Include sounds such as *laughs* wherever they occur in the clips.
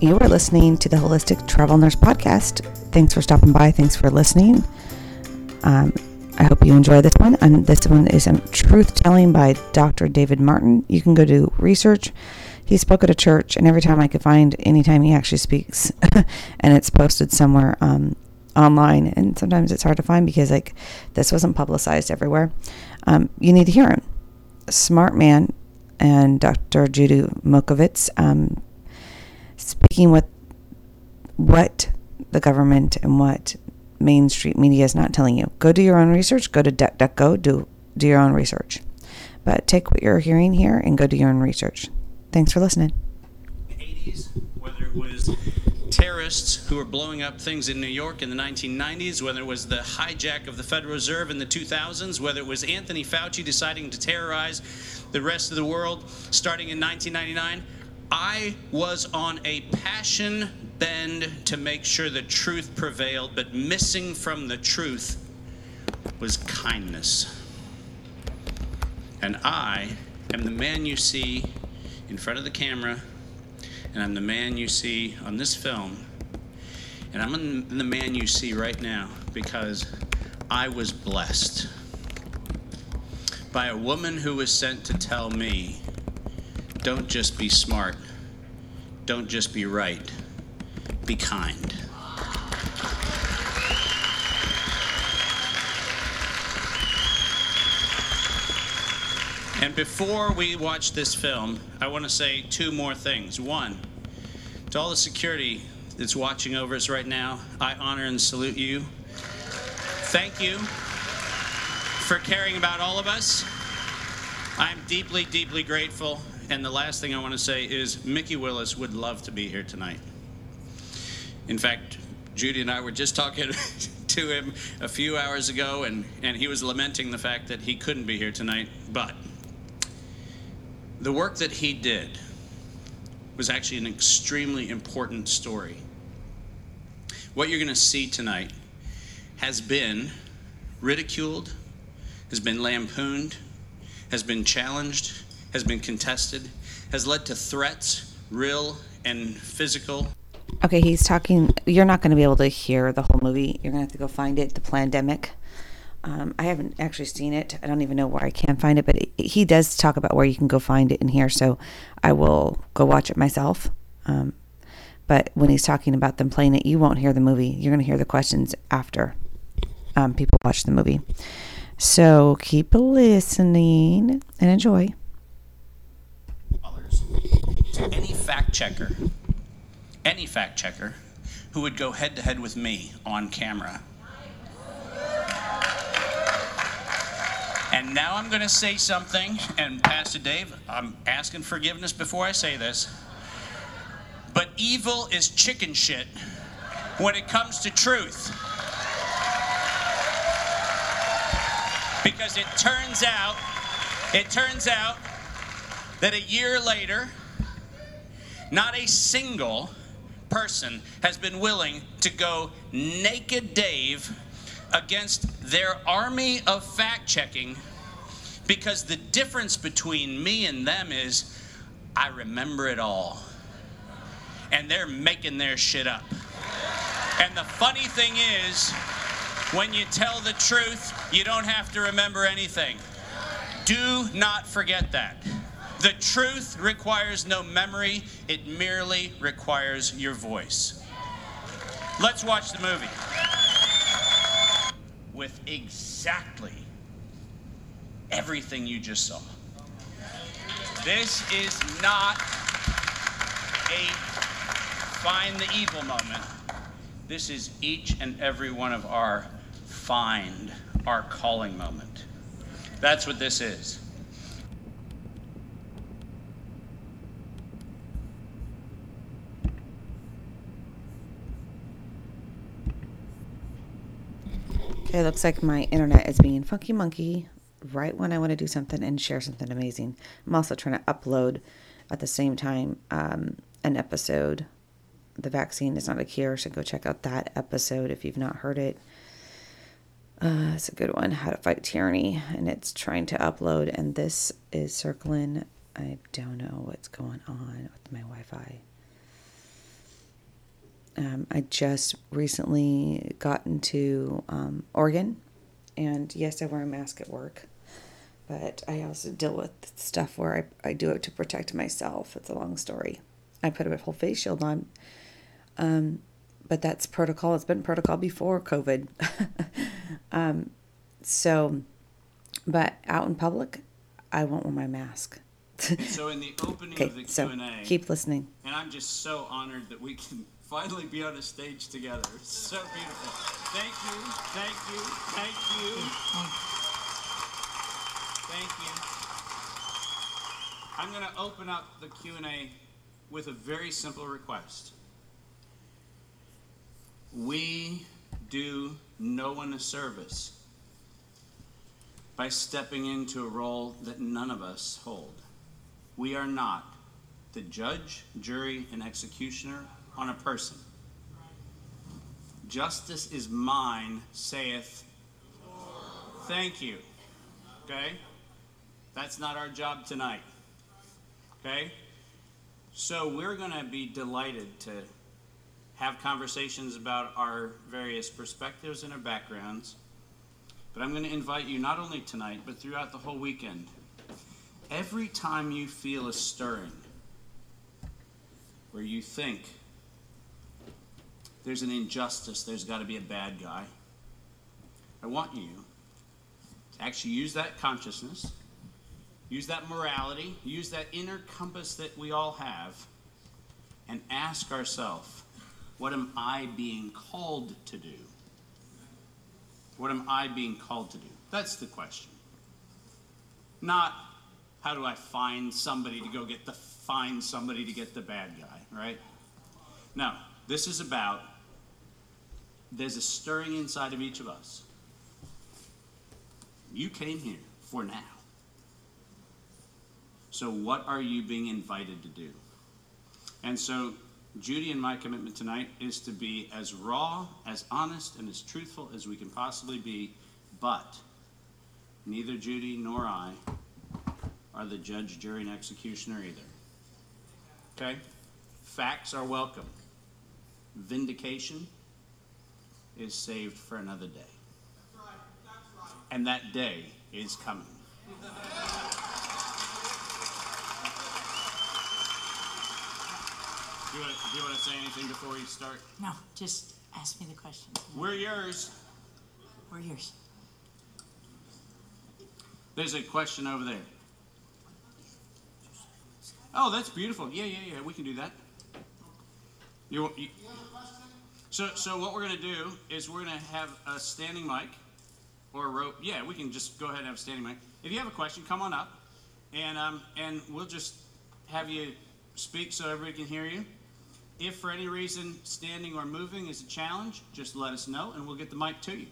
You are listening to the Holistic Travel Nurse Podcast. Thanks for stopping by. Thanks for listening. Um, I hope you enjoy this one. And this one is a truth telling by Dr. David Martin. You can go to research. He spoke at a church, and every time I could find anytime he actually speaks, *laughs* and it's posted somewhere um, online. And sometimes it's hard to find because like this wasn't publicized everywhere. Um, you need to hear him. Smart man and Dr. Judy Mikovits um, speaking with what the government and what Main Street media is not telling you. Go do your own research. Go to DuckDuckGo. Do do your own research. But take what you're hearing here and go do your own research. Thanks for listening. 80s, whether it was terrorists who were blowing up things in New York in the 1990s, whether it was the hijack of the Federal Reserve in the 2000s, whether it was Anthony Fauci deciding to terrorize the rest of the world starting in 1999. I was on a passion bend to make sure the truth prevailed, but missing from the truth was kindness. And I am the man you see in front of the camera, and I'm the man you see on this film, and I'm the man you see right now because I was blessed by a woman who was sent to tell me don't just be smart, don't just be right, be kind. And before we watch this film, I want to say two more things. One, to all the security that's watching over us right now, I honor and salute you. Thank you for caring about all of us. I'm deeply, deeply grateful. And the last thing I want to say is Mickey Willis would love to be here tonight. In fact, Judy and I were just talking *laughs* to him a few hours ago, and, and he was lamenting the fact that he couldn't be here tonight. But the work that he did was actually an extremely important story. What you're going to see tonight has been ridiculed, has been lampooned, has been challenged, has been contested, has led to threats, real and physical. Okay, he's talking. You're not going to be able to hear the whole movie. You're going to have to go find it. The Plandemic. Um, I haven't actually seen it. I don't even know where I can find it, but it, he does talk about where you can go find it in here. So I will go watch it myself. Um, but when he's talking about them playing it, you won't hear the movie. You're going to hear the questions after um, people watch the movie. So keep listening and enjoy. To any fact checker, any fact checker who would go head to head with me on camera And now I'm going to say something, and Pastor Dave, I'm asking forgiveness before I say this. But evil is chicken shit when it comes to truth. Because it turns out, it turns out that a year later, not a single person has been willing to go naked Dave against their army of fact checking because the difference between me and them is I remember it all. And they're making their shit up. And the funny thing is, when you tell the truth, you don't have to remember anything. Do not forget that. The truth requires no memory, it merely requires your voice. Let's watch the movie with exactly everything you just saw. This is not a find the evil moment. This is each and every one of our find our calling moment. That's what this is. Okay, looks like my internet is being funky monkey right when I want to do something and share something amazing. I'm also trying to upload at the same time um, an episode. The vaccine is not a cure, so go check out that episode if you've not heard it. Uh, it's a good one, How to Fight Tyranny, and it's trying to upload, and this is circling. I don't know what's going on with my Wi Fi. Um, I just recently got into um, Oregon, and yes, I wear a mask at work, but I also deal with stuff where I, I do it to protect myself. It's a long story. I put a whole face shield on, um, but that's protocol. It's been protocol before COVID. *laughs* um, so, but out in public, I won't wear my mask. so in the opening *laughs* okay, of the so Q&A, keep listening. And I'm just so honored that we can finally be on a stage together. It's so beautiful. Thank you, thank you, thank you. Thank you. I'm going to open up the Q&A with a very simple request. We do no one a service by stepping into a role that none of us hold. We are not the judge, jury, and executioner on a person. Justice is mine, saith. Thank you. Okay? That's not our job tonight. Okay? So we're going to be delighted to have conversations about our various perspectives and our backgrounds. But I'm going to invite you not only tonight, but throughout the whole weekend. Every time you feel a stirring where you think there's an injustice, there's got to be a bad guy. I want you to actually use that consciousness, use that morality, use that inner compass that we all have, and ask ourselves, what am I being called to do? What am I being called to do? That's the question. Not how do I find somebody to go get the find somebody to get the bad guy, right? No, this is about there's a stirring inside of each of us. You came here for now. So, what are you being invited to do? And so, Judy and my commitment tonight is to be as raw, as honest, and as truthful as we can possibly be, but neither Judy nor I are the judge, jury, and executioner either. Okay? Facts are welcome vindication is saved for another day. That's right. That's right. And that day is coming. do, you want to, do you want to say anything before we start? No, just ask me the question. We're yours. We're yours. There's a question over there. Oh, that's beautiful. Yeah, yeah, yeah. We can do that. You, you, so, so what we're going to do is we're going to have a standing mic or a rope. Yeah, we can just go ahead and have a standing mic. If you have a question, come on up, and um, and we'll just have you speak so everybody can hear you. If for any reason standing or moving is a challenge, just let us know, and we'll get the mic to you.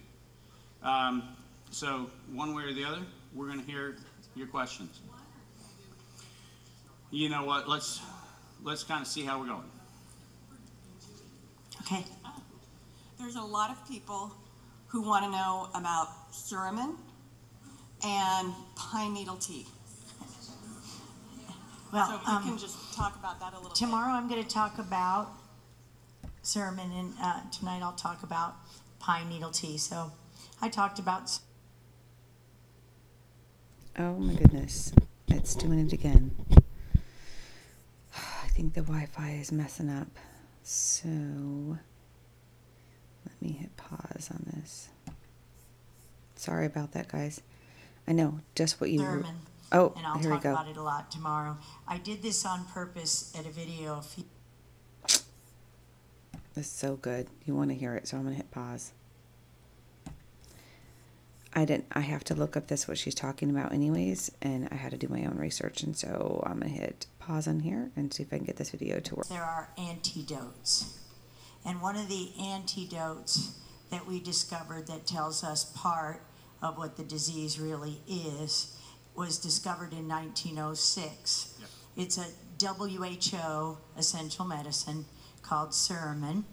Um, so one way or the other, we're going to hear your questions. You know what? Let's let's kind of see how we're going. Okay. There's a lot of people who want to know about Suramin and pine needle tea. Well, so if um, you can just talk about that a little tomorrow bit. I'm going to talk about Suramin, and uh, tonight I'll talk about pine needle tea. So I talked about. Oh my goodness, it's doing it again. *sighs* I think the Wi Fi is messing up. So let me hit pause on this. Sorry about that, guys. I know just what you. Thurman. Oh, and I'll here talk we go. about it a lot tomorrow. I did this on purpose at a video. Few- this is so good. You want to hear it, so I'm gonna hit pause. I didn't. I have to look up this what she's talking about, anyways, and I had to do my own research, and so I'm gonna hit pause on here and see if I can get this video to work. There are antidotes. And one of the antidotes that we discovered that tells us part of what the disease really is was discovered in 1906. Yep. It's a WHO essential medicine called Suramin.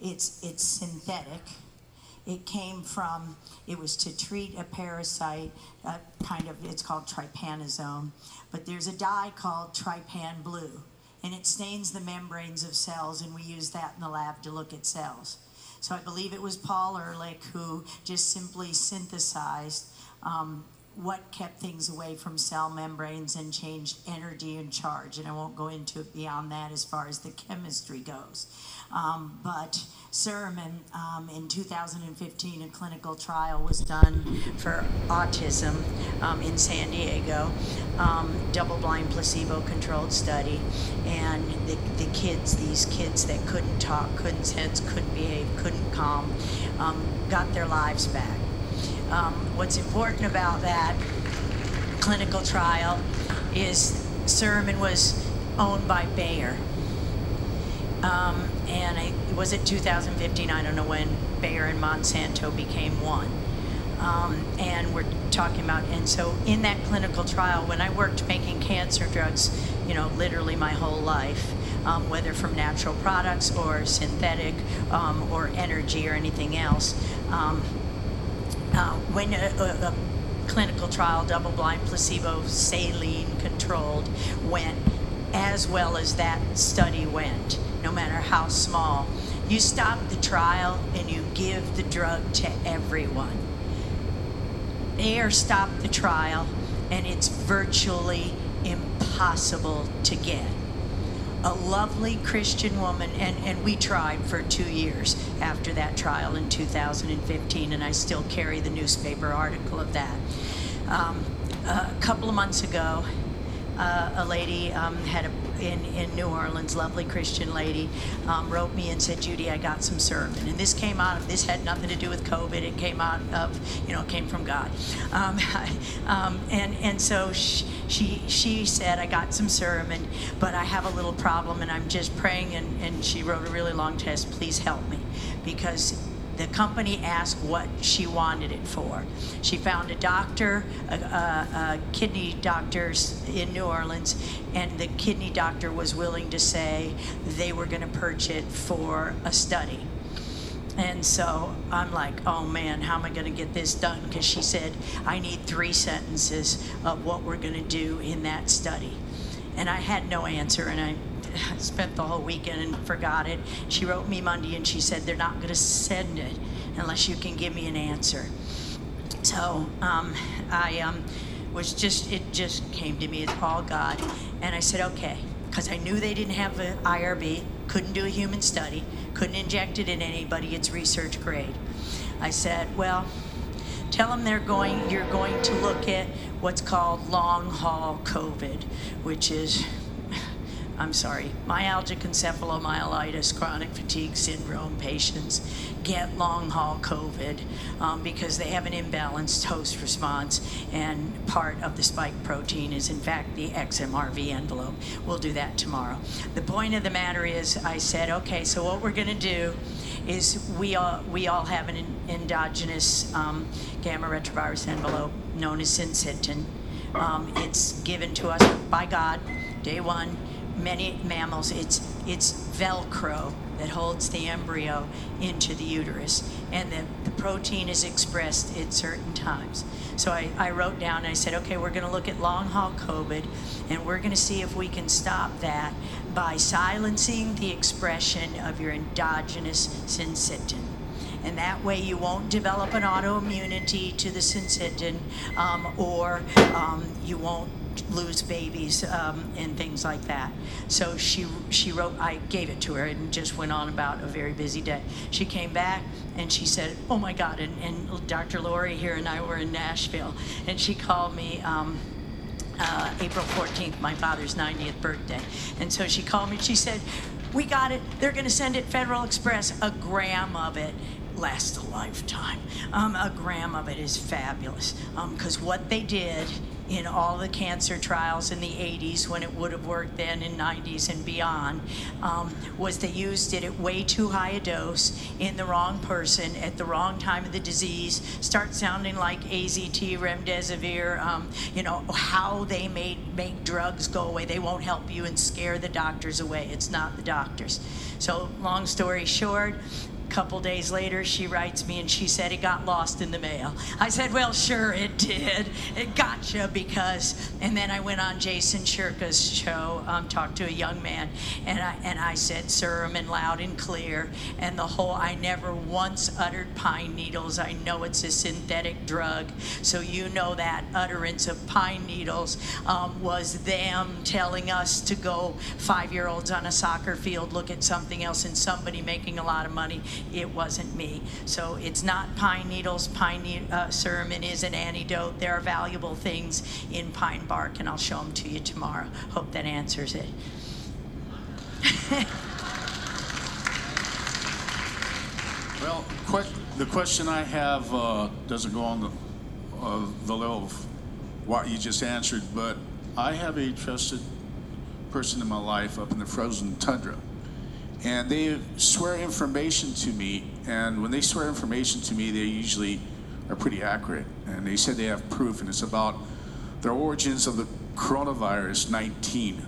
It's, it's synthetic. It came from, it was to treat a parasite, kind of, it's called trypanosome. But there's a dye called trypan blue. And it stains the membranes of cells, and we use that in the lab to look at cells. So I believe it was Paul Ehrlich who just simply synthesized um, what kept things away from cell membranes and changed energy and charge. And I won't go into it beyond that as far as the chemistry goes. Um, but Suramin, um, in 2015, a clinical trial was done for autism um, in San Diego, um, double-blind placebo-controlled study, and the, the kids, these kids that couldn't talk, couldn't sense, couldn't behave, couldn't calm, um, got their lives back. Um, what's important about that clinical trial is Suramin was owned by Bayer. Um, and I, was it 2015? I don't know when Bayer and Monsanto became one. Um, and we're talking about, and so in that clinical trial, when I worked making cancer drugs, you know, literally my whole life, um, whether from natural products or synthetic um, or energy or anything else, um, uh, when a, a, a clinical trial, double blind, placebo, saline controlled, went as well as that study went, no matter how small. You stop the trial and you give the drug to everyone. Air stopped the trial and it's virtually impossible to get. A lovely Christian woman, and, and we tried for two years after that trial in 2015, and I still carry the newspaper article of that. Um, a couple of months ago, uh, a lady um, had a in, in New Orleans, lovely Christian lady, um, wrote me and said, Judy, I got some Suramin. And this came out of, this had nothing to do with COVID. It came out of, you know, it came from God. Um, *laughs* um, and, and so she, she, she said, I got some Suramin, but I have a little problem and I'm just praying. And, and she wrote a really long test. Please help me because the company asked what she wanted it for. She found a doctor, a, a, a, kidney doctors in New Orleans, and the kidney doctor was willing to say they were going to purchase it for a study. And so I'm like, oh man, how am I going to get this done? Because she said, I need three sentences of what we're going to do in that study. And I had no answer, and I spent the whole weekend and forgot it. She wrote me Monday and she said they're not going to send it unless you can give me an answer. So um, I um, was just, it just came to me, it's all God. And I said, okay, because I knew they didn't have an IRB, couldn't do a human study, couldn't inject it in anybody, it's research grade. I said, well, tell them they're going, you're going to look at what's called long haul COVID, which is I'm sorry, myalgic encephalomyelitis, chronic fatigue syndrome patients get long haul COVID um, because they have an imbalanced host response, and part of the spike protein is, in fact, the XMRV envelope. We'll do that tomorrow. The point of the matter is, I said, okay, so what we're going to do is we all, we all have an endogenous um, gamma retrovirus envelope known as syncytin. Um, it's given to us by God, day one many mammals, it's, it's Velcro that holds the embryo into the uterus. And the, the protein is expressed at certain times. So I, I wrote down, and I said, okay, we're going to look at long haul COVID, and we're going to see if we can stop that by silencing the expression of your endogenous syncytin and that way you won't develop an autoimmunity to the syncytin um, or um, you won't lose babies um, and things like that. So she she wrote. I gave it to her and just went on about a very busy day. She came back and she said, "Oh my God!" And, and Dr. Lori here and I were in Nashville, and she called me. Um, uh, April 14th, my father's 90th birthday. And so she called me. She said, We got it. They're going to send it Federal Express, a gram of it lasts a lifetime. Um, a gram of it is fabulous because um, what they did in all the cancer trials in the 80s when it would have worked then in 90s and beyond um, was they used it at way too high a dose in the wrong person at the wrong time of the disease. Start sounding like AZT remdesivir um, you know how they made make drugs go away. They won't help you and scare the doctors away. It's not the doctors. So long story short couple days later, she writes me and she said it got lost in the mail. I said, Well, sure, it did. It gotcha because. And then I went on Jason Shurka's show, um, talked to a young man, and I, and I said, Suramin loud and clear. And the whole, I never once uttered pine needles. I know it's a synthetic drug. So you know that utterance of pine needles um, was them telling us to go, five year olds on a soccer field, look at something else, and somebody making a lot of money it wasn't me. So it's not pine needles. Pine ne- uh, is an antidote. There are valuable things in pine bark, and I'll show them to you tomorrow. Hope that answers it. *laughs* Well, que- the question I have uh, doesn't go on the, uh, the level of what you just answered, but I have a trusted person in my life up in the frozen tundra and they swear information to me. And when they swear information to me, they usually are pretty accurate. And they said they have proof, and it's about the origins of the coronavirus 19,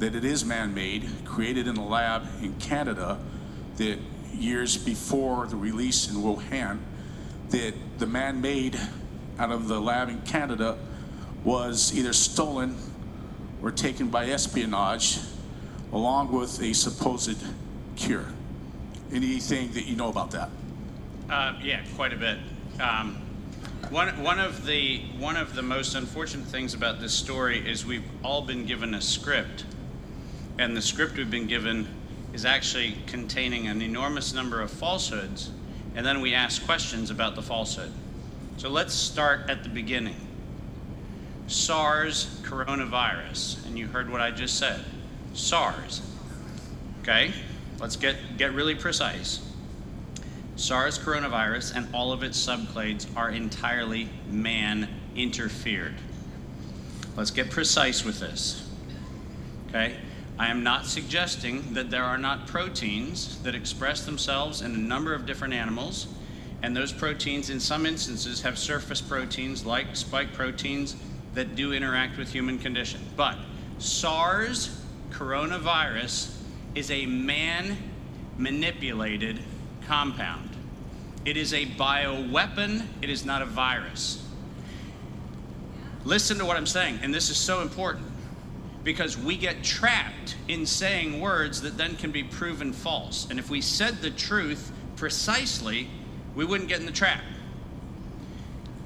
that it is man made, created in a lab in Canada, that years before the release in Wuhan, that the man made out of the lab in Canada was either stolen or taken by espionage along with a supposed cure. Anything that you know about that? Uh, yeah, quite a bit. Um, one, one of the one of the most unfortunate things about this story is we've all been given a script, and the script we've been given is actually containing an enormous number of falsehoods, and then we ask questions about the falsehood. So let's start at the beginning. SARS coronavirus, and you heard what I just said. SARS. Okay, let's get, get really precise. SARS coronavirus and all of its subclades are entirely man interfered. Let's get precise with this. Okay? I am not suggesting that there are not proteins that express themselves in a number of different animals, and those proteins, in some instances, have surface proteins like spike proteins that do interact with human condition. But SARS coronavirus is a man manipulated compound. It is a bioweapon, it is not a virus. Listen to what I'm saying, and this is so important because we get trapped in saying words that then can be proven false. And if we said the truth precisely, we wouldn't get in the trap.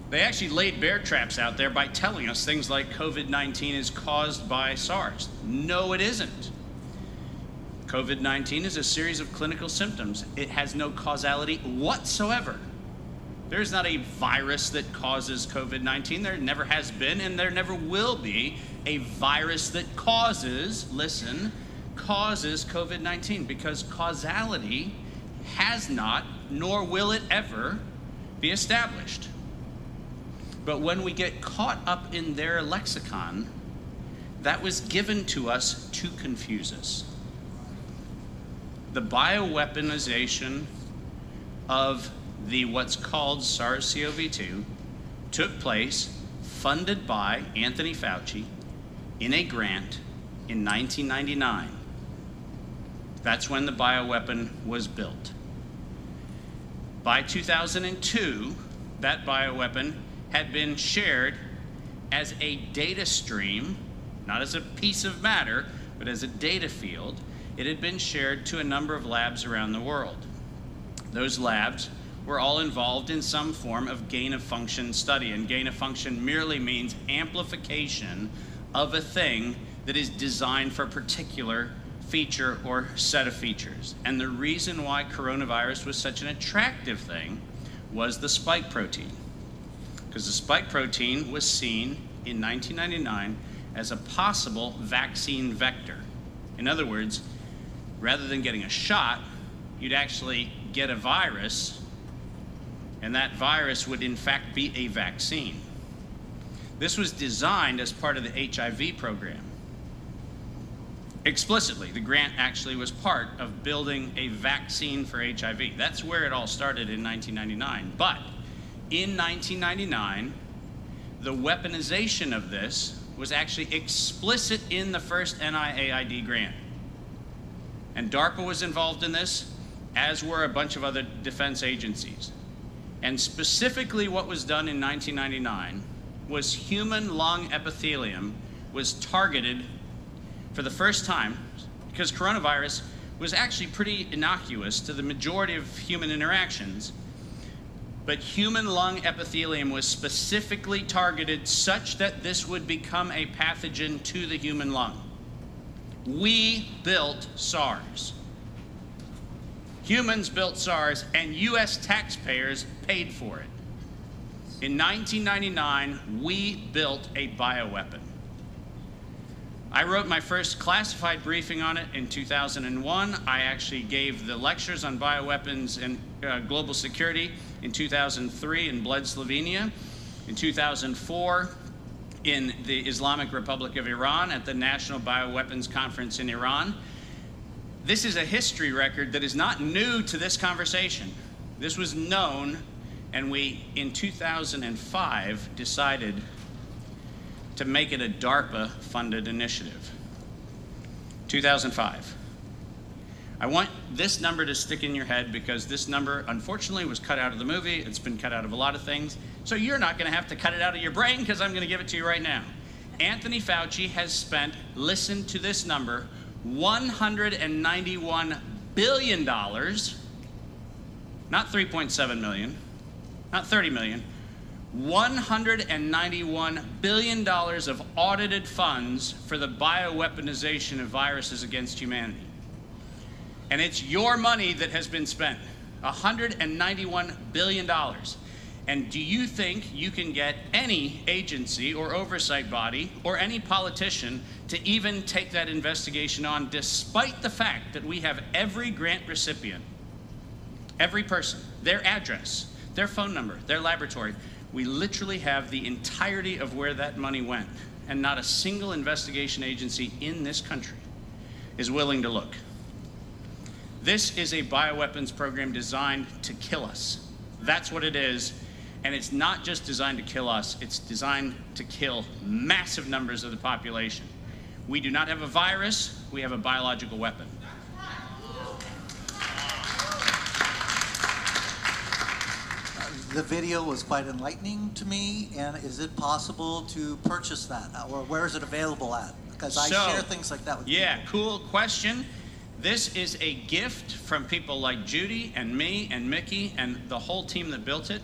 They actually laid bear traps out there by telling us things like COVID 19 is caused by SARS. No, it isn't. COVID 19 is a series of clinical symptoms, it has no causality whatsoever. There is not a virus that causes COVID 19. There never has been, and there never will be a virus that causes, listen, causes COVID 19 because causality has not, nor will it ever, be established. But when we get caught up in their lexicon, that was given to us to confuse us. The bioweaponization of the what's called SARS-CoV-2 took place funded by Anthony Fauci in a grant in 1999. That's when the bioweapon was built. By 2002, that bioweapon had been shared as a data stream, not as a piece of matter, but as a data field. It had been shared to a number of labs around the world. Those labs were all involved in some form of gain of function study, and gain of function merely means amplification of a thing that is designed for a particular feature or set of features. And the reason why coronavirus was such an attractive thing was the spike protein because the spike protein was seen in 1999 as a possible vaccine vector. In other words, rather than getting a shot, you'd actually get a virus, and that virus would in fact be a vaccine. This was designed as part of the HIV program. Explicitly, the grant actually was part of building a vaccine for HIV. That's where it all started in 1999. But in 1999, the weaponization of this was actually explicit in the first NIAID grant. And DARPA was involved in this, as were a bunch of other defense agencies. And specifically, what was done in 1999 was human lung epithelium was targeted for the first time because coronavirus was actually pretty innocuous to the majority of human interactions. But human lung epithelium was specifically targeted such that this would become a pathogen to the human lung. We built SARS. Humans built SARS, and US taxpayers paid for it. In 1999, we built a bioweapon. I wrote my first classified briefing on it in 2001. I actually gave the lectures on bioweapons and uh, global security in 2003 in Bled, Slovenia. In 2004, in the Islamic Republic of Iran at the National Bioweapons Conference in Iran. This is a history record that is not new to this conversation. This was known, and we, in 2005, decided to make it a DARPA funded initiative. 2005. I want this number to stick in your head because this number, unfortunately, was cut out of the movie. It's been cut out of a lot of things. So you're not going to have to cut it out of your brain because I'm going to give it to you right now. Anthony Fauci has spent, listen to this number, $191 billion, not 3.7 million, not 30 million, $191 billion of audited funds for the bioweaponization of viruses against humanity. And it's your money that has been spent $191 billion. And do you think you can get any agency or oversight body or any politician to even take that investigation on, despite the fact that we have every grant recipient, every person, their address, their phone number, their laboratory? We literally have the entirety of where that money went, and not a single investigation agency in this country is willing to look. This is a bioweapons program designed to kill us. That's what it is. And it's not just designed to kill us, it's designed to kill massive numbers of the population. We do not have a virus, we have a biological weapon. The video was quite enlightening to me, and is it possible to purchase that, uh, or where is it available at? Because I So, share things like that with Yeah, people. cool question. This is a gift from people like Judy and me and Mickey and the whole team that built it.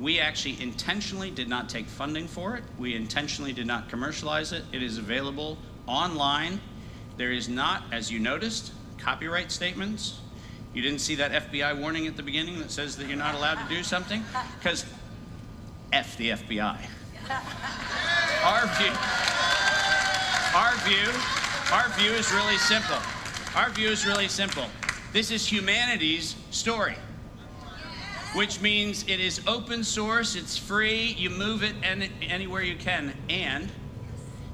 We actually intentionally did not take funding for it. We intentionally did not commercialize it. It is available online. There is not, as you noticed, copyright statements. You didn't see that FBI warning at the beginning that says that you're not allowed to do something? Because F the FBI. Our view. Our view, our view is really simple. Our view is really simple. This is humanity's story, which means it is open source, it's free, you move it any, anywhere you can, and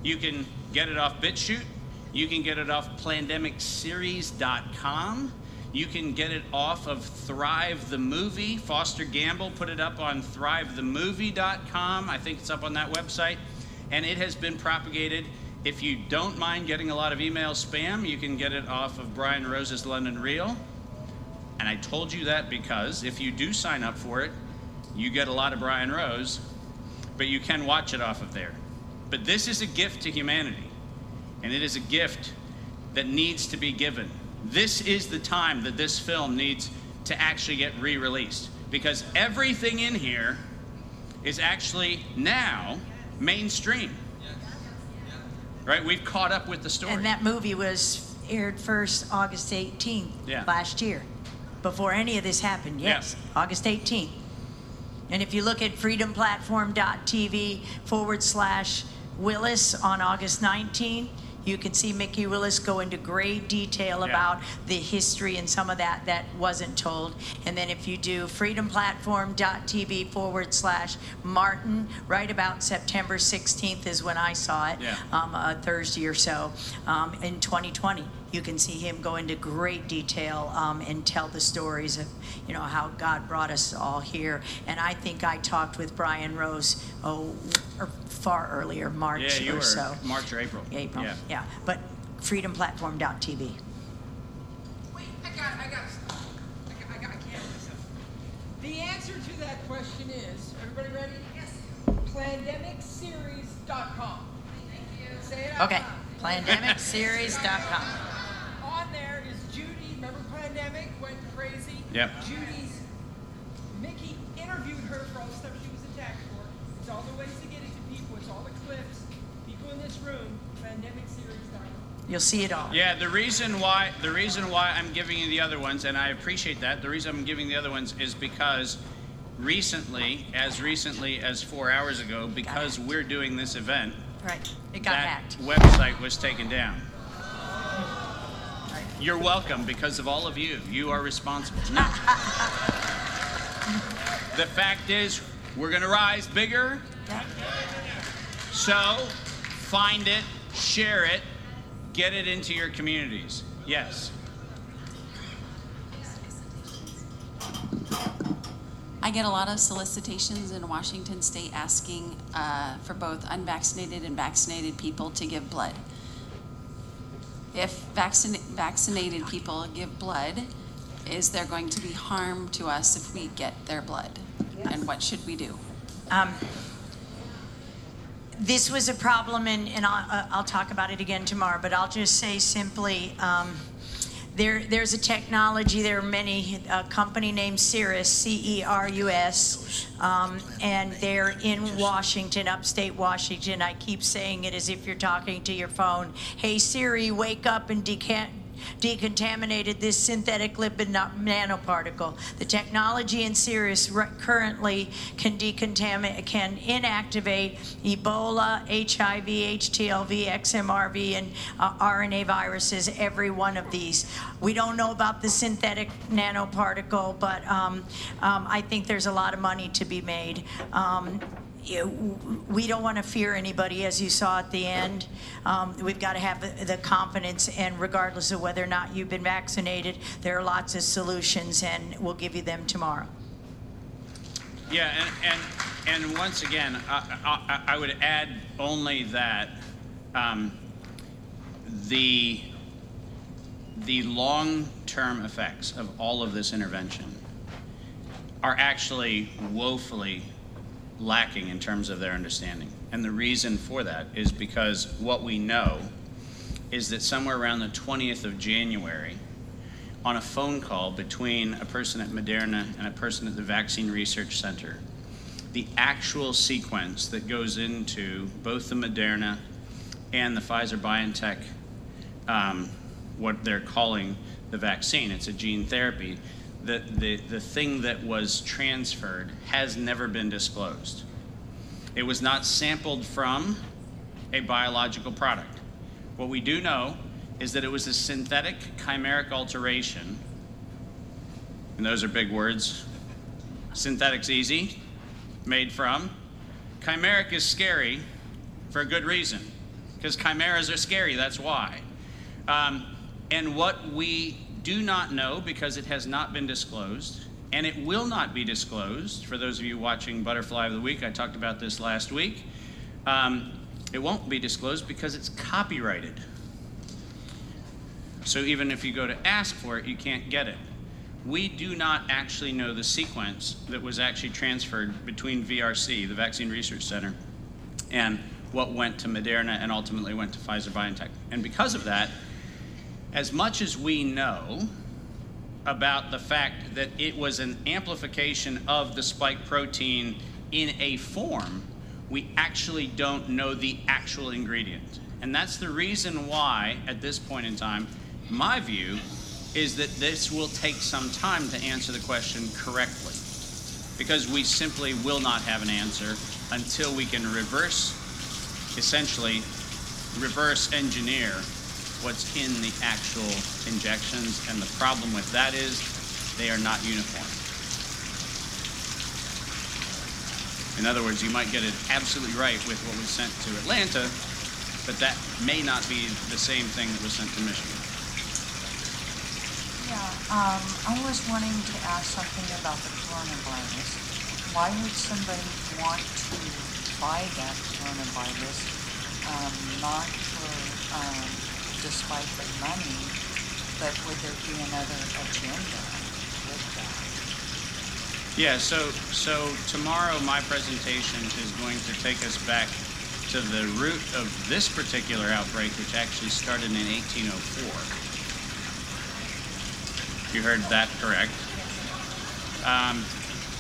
you can get it off BitChute, you can get it off plandemicseries.com, you can get it off of Thrive the Movie. Foster Gamble put it up on thrivethemovie.com. I think it's up on that website. And it has been propagated. If you don't mind getting a lot of email spam, you can get it off of Brian Rose's London Real. And I told you that because if you do sign up for it, you get a lot of Brian Rose, but you can watch it off of there. But this is a gift to humanity, and it is a gift that needs to be given. This is the time that this film needs to actually get re released because everything in here is actually now mainstream. Right? We've caught up with the story. And that movie was aired first August 18th Yeah. last year, before any of this happened. Yes, August 18th. And if you look at freedomplatform.tv forward slash Willis on August 19th, you can see Mickey Willis go into great detail Yeah. about the history and some of that that wasn't told. And then if you do freedomplatform.tv forward slash Martin, right about September 16th is when I saw it Yeah. um, a Thursday or so um, in 2020. You can see him go into great detail um, and tell the stories of, you know, how God brought us all here. And I think I talked with Brian Rose, oh, or far earlier, March yeah, you or were so. March or April. April, Yeah. yeah. But freedomplatform.tv. Wait, I got, I got stuff. I got, The answer to that question is, everybody ready? Yes. Plandemicseries.com. Say it out Okay, loud. plandemicseries.com. went crazy. Yep. Judy's. Mickey interviewed her for all the stuff she was attacked for. It's all the ways to get it to people. It's all the clips. People in this room. Plandemicseries.com. You'll see it all. Yeah, the reason why the reason why I'm giving you the other ones, and I appreciate that. The reason I'm giving the other ones is because recently, as recently as four hours ago, because we're doing this event, Right, it got that hacked. website was taken down. You're welcome because of all of you. You are responsible. The fact is, we're going to rise bigger. So, find it, share it, get it into your communities. Yes. I get a lot of solicitations in Washington State asking uh, for both unvaccinated and vaccinated people to give blood. If vaccin- vaccinated people give blood, is there going to be harm to us if we get their blood? And what should we do? Um, This was a problem, and, and I'll, uh, I'll talk about it again tomorrow, but I'll just say simply, um, there, there's a technology, there are many, a company named Cerus, C-E-R-U-S, um, and they're in Washington, upstate Washington. I keep saying it as if you're talking to your phone. Hey Siri, wake up and decant, decontaminated this synthetic lipid nanoparticle. The technology in Cerus currently can decontaminate, can inactivate Ebola, HIV, HTLV, XMRV, and uh, RNA viruses, every one of these. We don't know about the synthetic nanoparticle, but um, um, I think there's a lot of money to be made. Um, we don't want to fear anybody, as you saw at the end. Um, We've got to have the- confidence, and regardless of whether or not you've been vaccinated, there are lots of solutions, and we'll give you them tomorrow. Yeah, and and, and once again, I, I, I would add only that um, the the long-term effects of all of this intervention are actually woefully lacking in terms of their understanding. And the reason for that is because what we know is that somewhere around the 20th of January, on a phone call between a person at Moderna and a person at the Vaccine Research Center, the actual sequence that goes into both the Moderna and the Pfizer BioNTech, um, what they're calling the vaccine, it's a gene therapy. The, the, the thing that was transferred has never been disclosed. It was not sampled from a biological product. What we do know is that it was a synthetic chimeric alteration, and those are big words. Synthetic's easy, made from. Chimeric is scary for a good reason, because chimeras are scary, that's why. Um, and what we do not know, because it has not been disclosed, and it will not be disclosed, for those of you watching Butterfly of the Week, I talked about this last week. Um, it won't be disclosed because it's copyrighted. So even if you go to ask for it, you can't get it. We do not actually know the sequence that was actually transferred between VRC, the Vaccine Research Center, and what went to Moderna and ultimately went to Pfizer BioNTech. And because of that, as much as we know about the fact that it was an amplification of the spike protein in a form, we actually don't know the actual ingredient. And that's the reason why, at this point in time, my view is that this will take some time to answer the question correctly. Because we simply will not have an answer until we can reverse, essentially, reverse engineer what's in the actual injections. And the problem with that is they are not uniform. In other words, you might get it absolutely right with what was sent to Atlanta, but that may not be the same thing that was sent to Michigan. Yeah, um, I was wanting to ask something about the coronavirus. Why would somebody want to buy that coronavirus, um, not for, um, despite the money, but would there be another agenda with that? Yeah, so so tomorrow my presentation is going to take us back to the root of this particular outbreak, which actually started in 1804. You heard that correct. Um,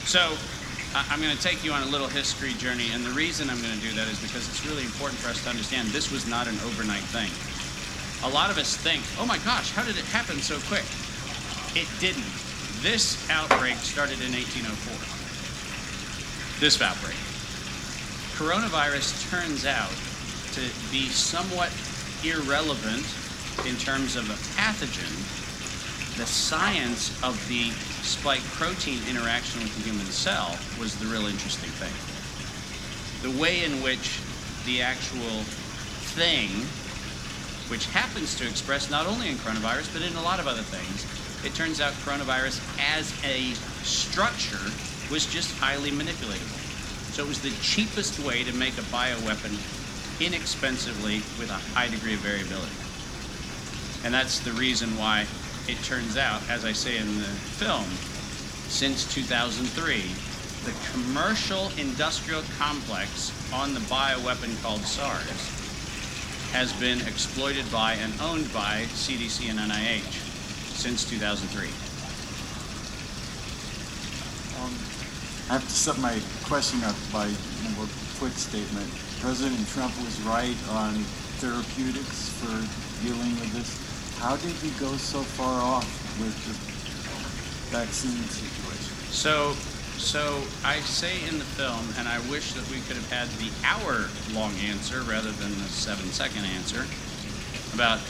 so I'm going to take you on a little history journey, and the reason I'm going to do that is because it's really important for us to understand this was not an overnight thing. A lot of us think, oh my gosh, how did it happen so quick? It didn't. This outbreak started in 1804. This outbreak. Coronavirus turns out to be somewhat irrelevant in terms of a pathogen. The science of the spike protein interaction with the human cell was the real interesting thing. The way in which the actual thing, which happens to express not only in coronavirus but in a lot of other things, it turns out coronavirus as a structure was just highly manipulatable. So it was the cheapest way to make a bioweapon inexpensively with a high degree of variability. And that's the reason why it turns out, as I say in the film, since 2003, the commercial industrial complex on the bioweapon called SARS has been exploited by and owned by CDC and NIH since 2003. Um, I have to set my question up by a more quick statement. President Trump was right on therapeutics for dealing with this. How did he go so far off with the vaccine situation? So, so I say in the film, and I wish that we could have had the hour-long answer rather than the seven-second answer about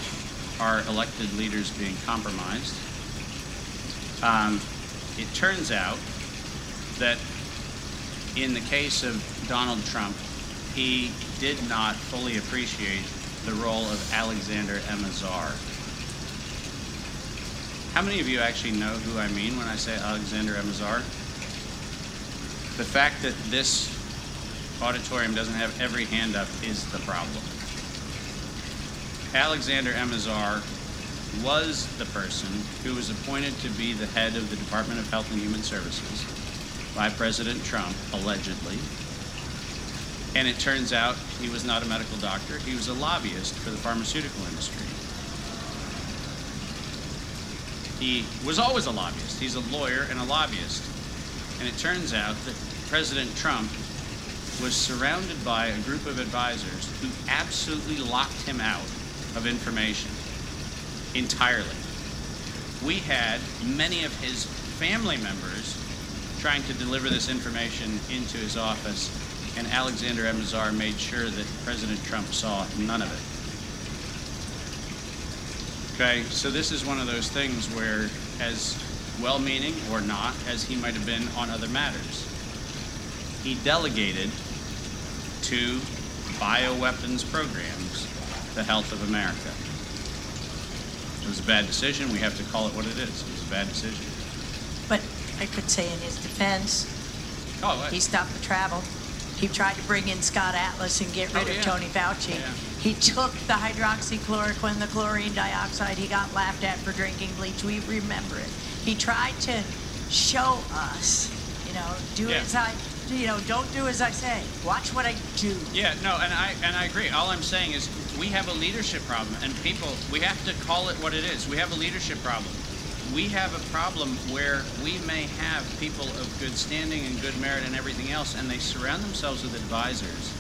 our elected leaders being compromised. Um, it turns out that in the case of Donald Trump, he did not fully appreciate the role of Alexander M. Azar. How many of you actually know who I mean when I say Alexander M. The fact that this auditorium doesn't have every hand up is the problem. Alexander M. Azar was the person who was appointed to be the head of the Department of Health and Human Services by President Trump, allegedly. And it turns out he was not a medical doctor, he was a lobbyist for the pharmaceutical industry. He was always a lobbyist. He's a lawyer and a lobbyist. And it turns out that President Trump was surrounded by a group of advisors who absolutely locked him out of information entirely. We had many of his family members trying to deliver this information into his office, and Alexander M. Azar made sure that President Trump saw none of it. Okay, so this is one of those things where, as well meaning or not, as he might have been on other matters, he delegated to bioweapons programs the health of America. It was a bad decision. We have to call it what it is. It was a bad decision. But I could say in his defense, Oh, he stopped the travel. He tried to bring in Scott Atlas and get rid Oh, of yeah. Tony Fauci. Yeah. He took the hydroxychloroquine, the chlorine dioxide. He got laughed at for drinking bleach. We remember it. He tried to show us, you know, do Yeah. as I, you know, don't do as I say. Watch what I do. Yeah, no, and I and I agree. All I'm saying is we have a leadership problem, and people we have to call it what it is. We have a leadership problem. We have a problem where we may have people of good standing and good merit and everything else, and they surround themselves with advisors,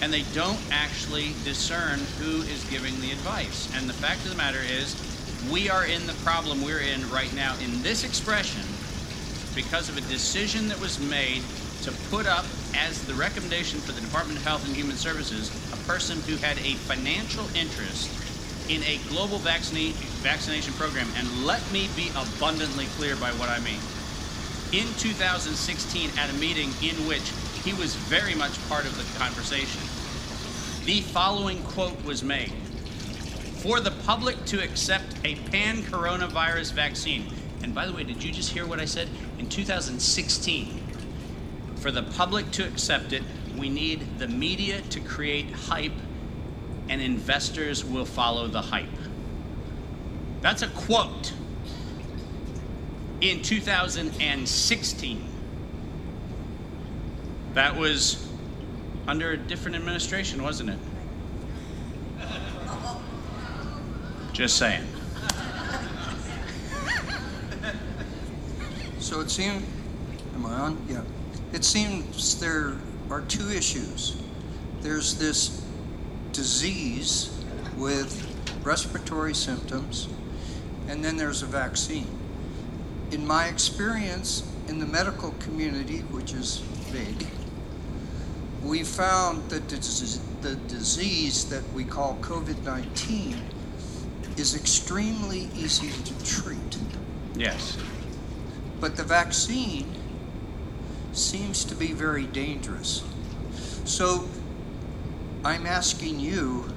and they don't actually discern who is giving the advice. And the fact of the matter is, we are in the problem we're in right now in this expression because of a decision that was made to put up as the recommendation for the Department of Health and Human Services a person who had a financial interest in a global vaccine, vaccination program. And let me be abundantly clear by what I mean. In 2016, at a meeting in which he was very much part of the conversation, the following quote was made for the public to accept a pan coronavirus vaccine. And by the way, did you just hear what I said? In 2016, for the public to accept it, we need the media to create hype, and investors will follow the hype. That's a quote. In 2016. That was under a different administration, wasn't it? Just saying. So it seems, am I on? Yeah. It seems there are two issues. There's this disease with respiratory symptoms, and then there's a vaccine. In my experience in the medical community, which is big, we found that the, disease that we call COVID 19 is extremely easy to treat. Yes. But the vaccine seems to be very dangerous. So I'm asking you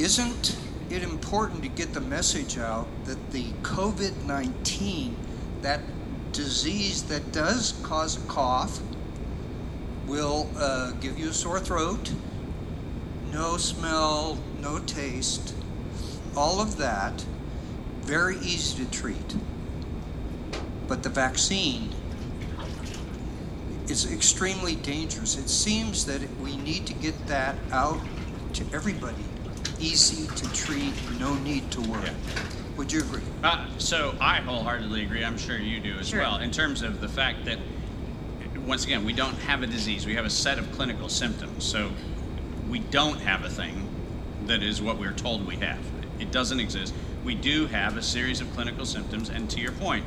isn't it important to get the message out that the COVID 19, that disease that does cause a cough, will uh, give you a sore throat, no smell, no taste, all of that, very easy to treat. But the vaccine is extremely dangerous. It seems that we need to get that out to everybody. Easy to treat, no need to worry. Would you agree? Uh, so I wholeheartedly agree. I'm sure you do as Sure. well. In terms of the fact that, once again, we don't have a disease. We have a set of clinical symptoms. So we don't have a thing that is what we're told we have. It doesn't exist. We do have a series of clinical symptoms, and to your point,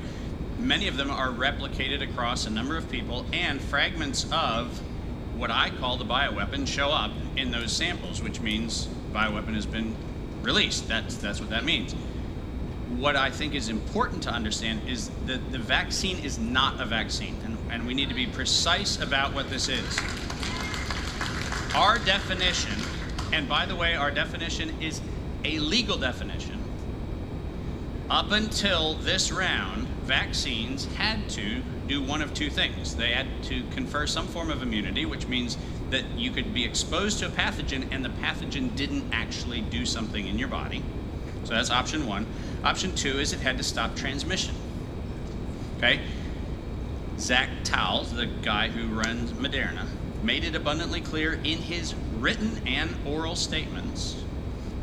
many of them are replicated across a number of people, and fragments of what I call the bioweapon show up in those samples, which means bioweapon has been released. That's that's what that means what I think is important to understand is that the vaccine is not a vaccine, and, and we need to be precise about what this is. Our definition, and by the way, our definition is a legal definition. Up until this round, vaccines had to do one of two things. They had to confer some form of immunity, which means that you could be exposed to a pathogen and the pathogen didn't actually do something in your body. So that's option one. Option two is it had to stop transmission. Okay? Zach Towles, the guy who runs Moderna, made it abundantly clear in his written and oral statements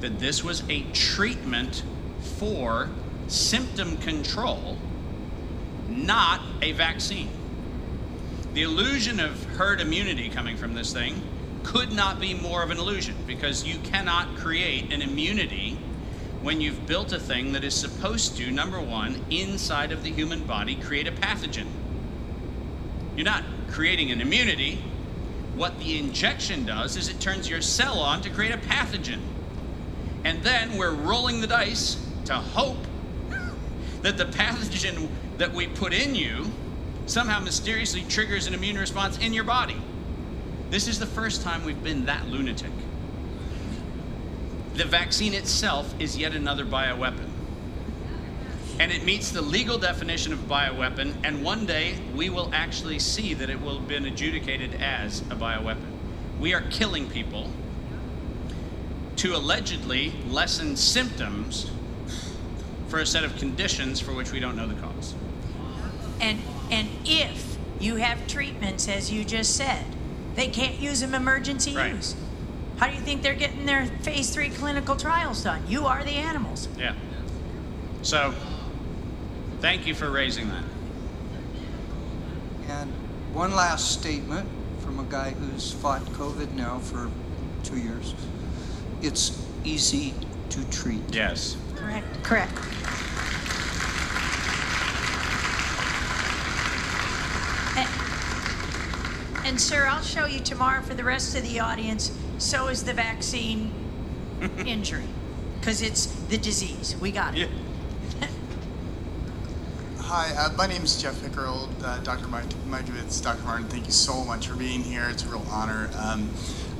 that this was a treatment for symptom control, not a vaccine. The illusion of herd immunity coming from this thing could not be more of an illusion because you cannot create an immunity when you've built a thing that is supposed to, number one, inside of the human body, create a pathogen. You're not creating an immunity. What the injection does is it turns your cell on to create a pathogen. And then we're rolling the dice to hope that the pathogen that we put in you somehow mysteriously triggers an immune response in your body. This is the first time we've been that lunatic. The vaccine itself is yet another bioweapon. And it meets the legal definition of bioweapon, and one day we will actually see that it will have been adjudicated as a bioweapon. We are killing people to allegedly lessen symptoms for a set of conditions for which we don't know the cause. And, and if you have treatments, as you just said, they can't use them emergency Right. use. How do you think they're getting their phase three clinical trials done? You are the animals. Yeah. So, thank you for raising that. And one last statement from a guy who's fought COVID now for two years. It's easy to treat. Yes. Correct. Correct. And, and sir, I'll show you tomorrow for the rest of the audience. So is the vaccine *laughs* injury, because it's the disease. We got it. *laughs* Hi, uh, my name is Jeff Pickerel. Uh, Dr. Mike, Mikovits, Dr. Martin, thank you so much for being here. It's a real honor. Um,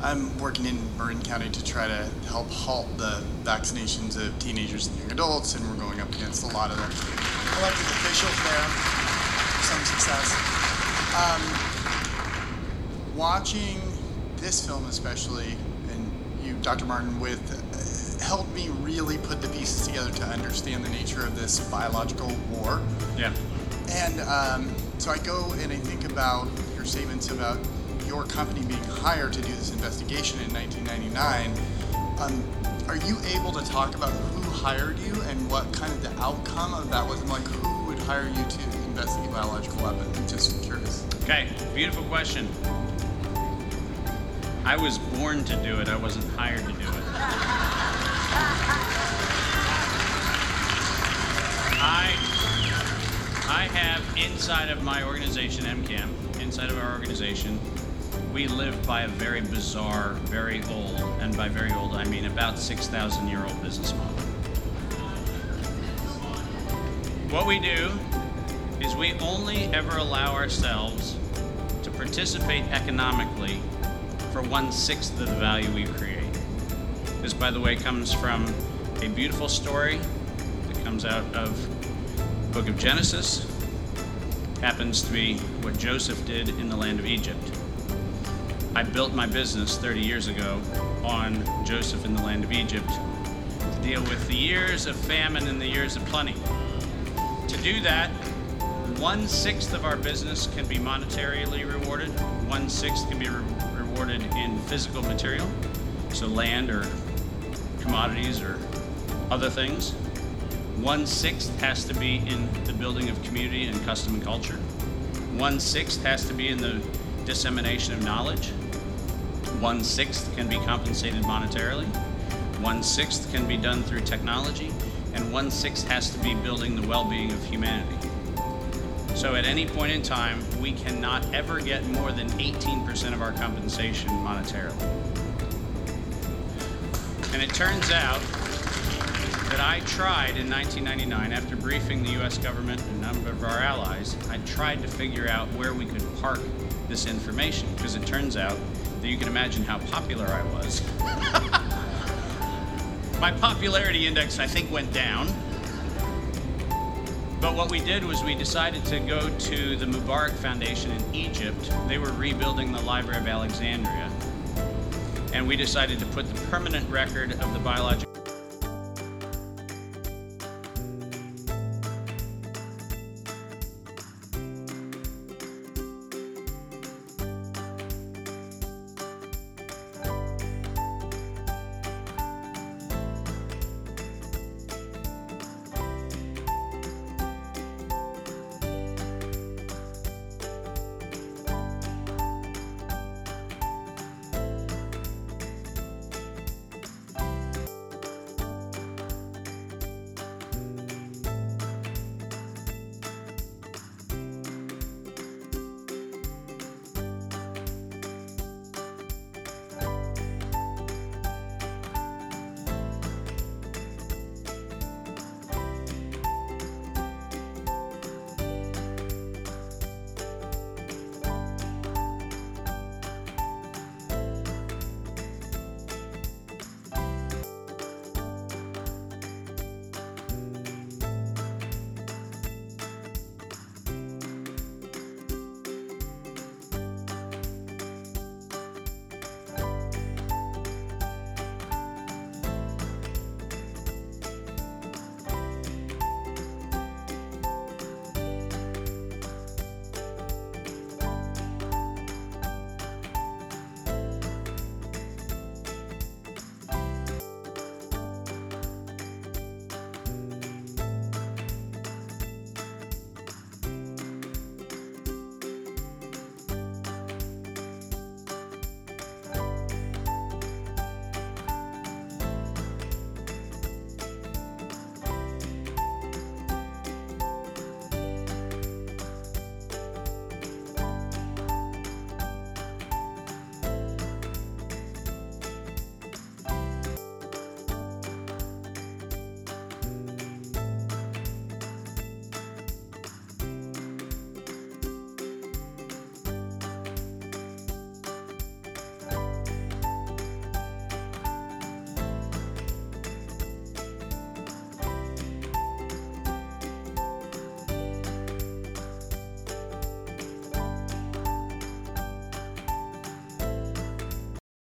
I'm working in Marin County to try to help halt the vaccinations of teenagers and young adults, and we're going up against a lot of the elected officials there. Some success. Um, watching this film, especially, and you, Dr. Martin, with uh, helped me really put the pieces together to understand the nature of this biological war. Yeah. And um, so I go and I think about your statements about your company being hired to do this investigation in 1999. Um, are you able to talk about who hired you and what kind of the outcome of that was? I'm Like, who would hire you to investigate biological weapons? I'm just curious. Okay, beautiful question. I was born to do it, I wasn't hired to do it. I, I have inside of my organization, MCAM, inside of our organization, we live by a very bizarre, very old, and by very old I mean about 6,000 year old business model. What we do is we only ever allow ourselves to participate economically for one sixth of the value we create. This, by the way, comes from a beautiful story that comes out of book of Genesis. Happens to be what Joseph did in the land of Egypt. I built my business 30 years ago on Joseph in the land of Egypt to deal with the years of famine and the years of plenty. To do that, one sixth of our business can be monetarily rewarded, one sixth can be re- rewarded in physical material, so land or commodities or other things. One sixth has to be in the building of community and custom and culture. One sixth has to be in the dissemination of knowledge. One sixth can be compensated monetarily. One sixth can be done through technology. And one sixth has to be building the well being of humanity. So at any point in time, we cannot ever get more than 18% of our compensation monetarily. And it turns out that I tried in 1999, after briefing the US government and a number of our allies, I tried to figure out where we could park this information because it turns out you can imagine how popular I was. *laughs* My popularity index, I think, went down. But what we did was we decided to go to the Mubarak Foundation in Egypt. They were rebuilding the Library of Alexandria. And we decided to put the permanent record of the biological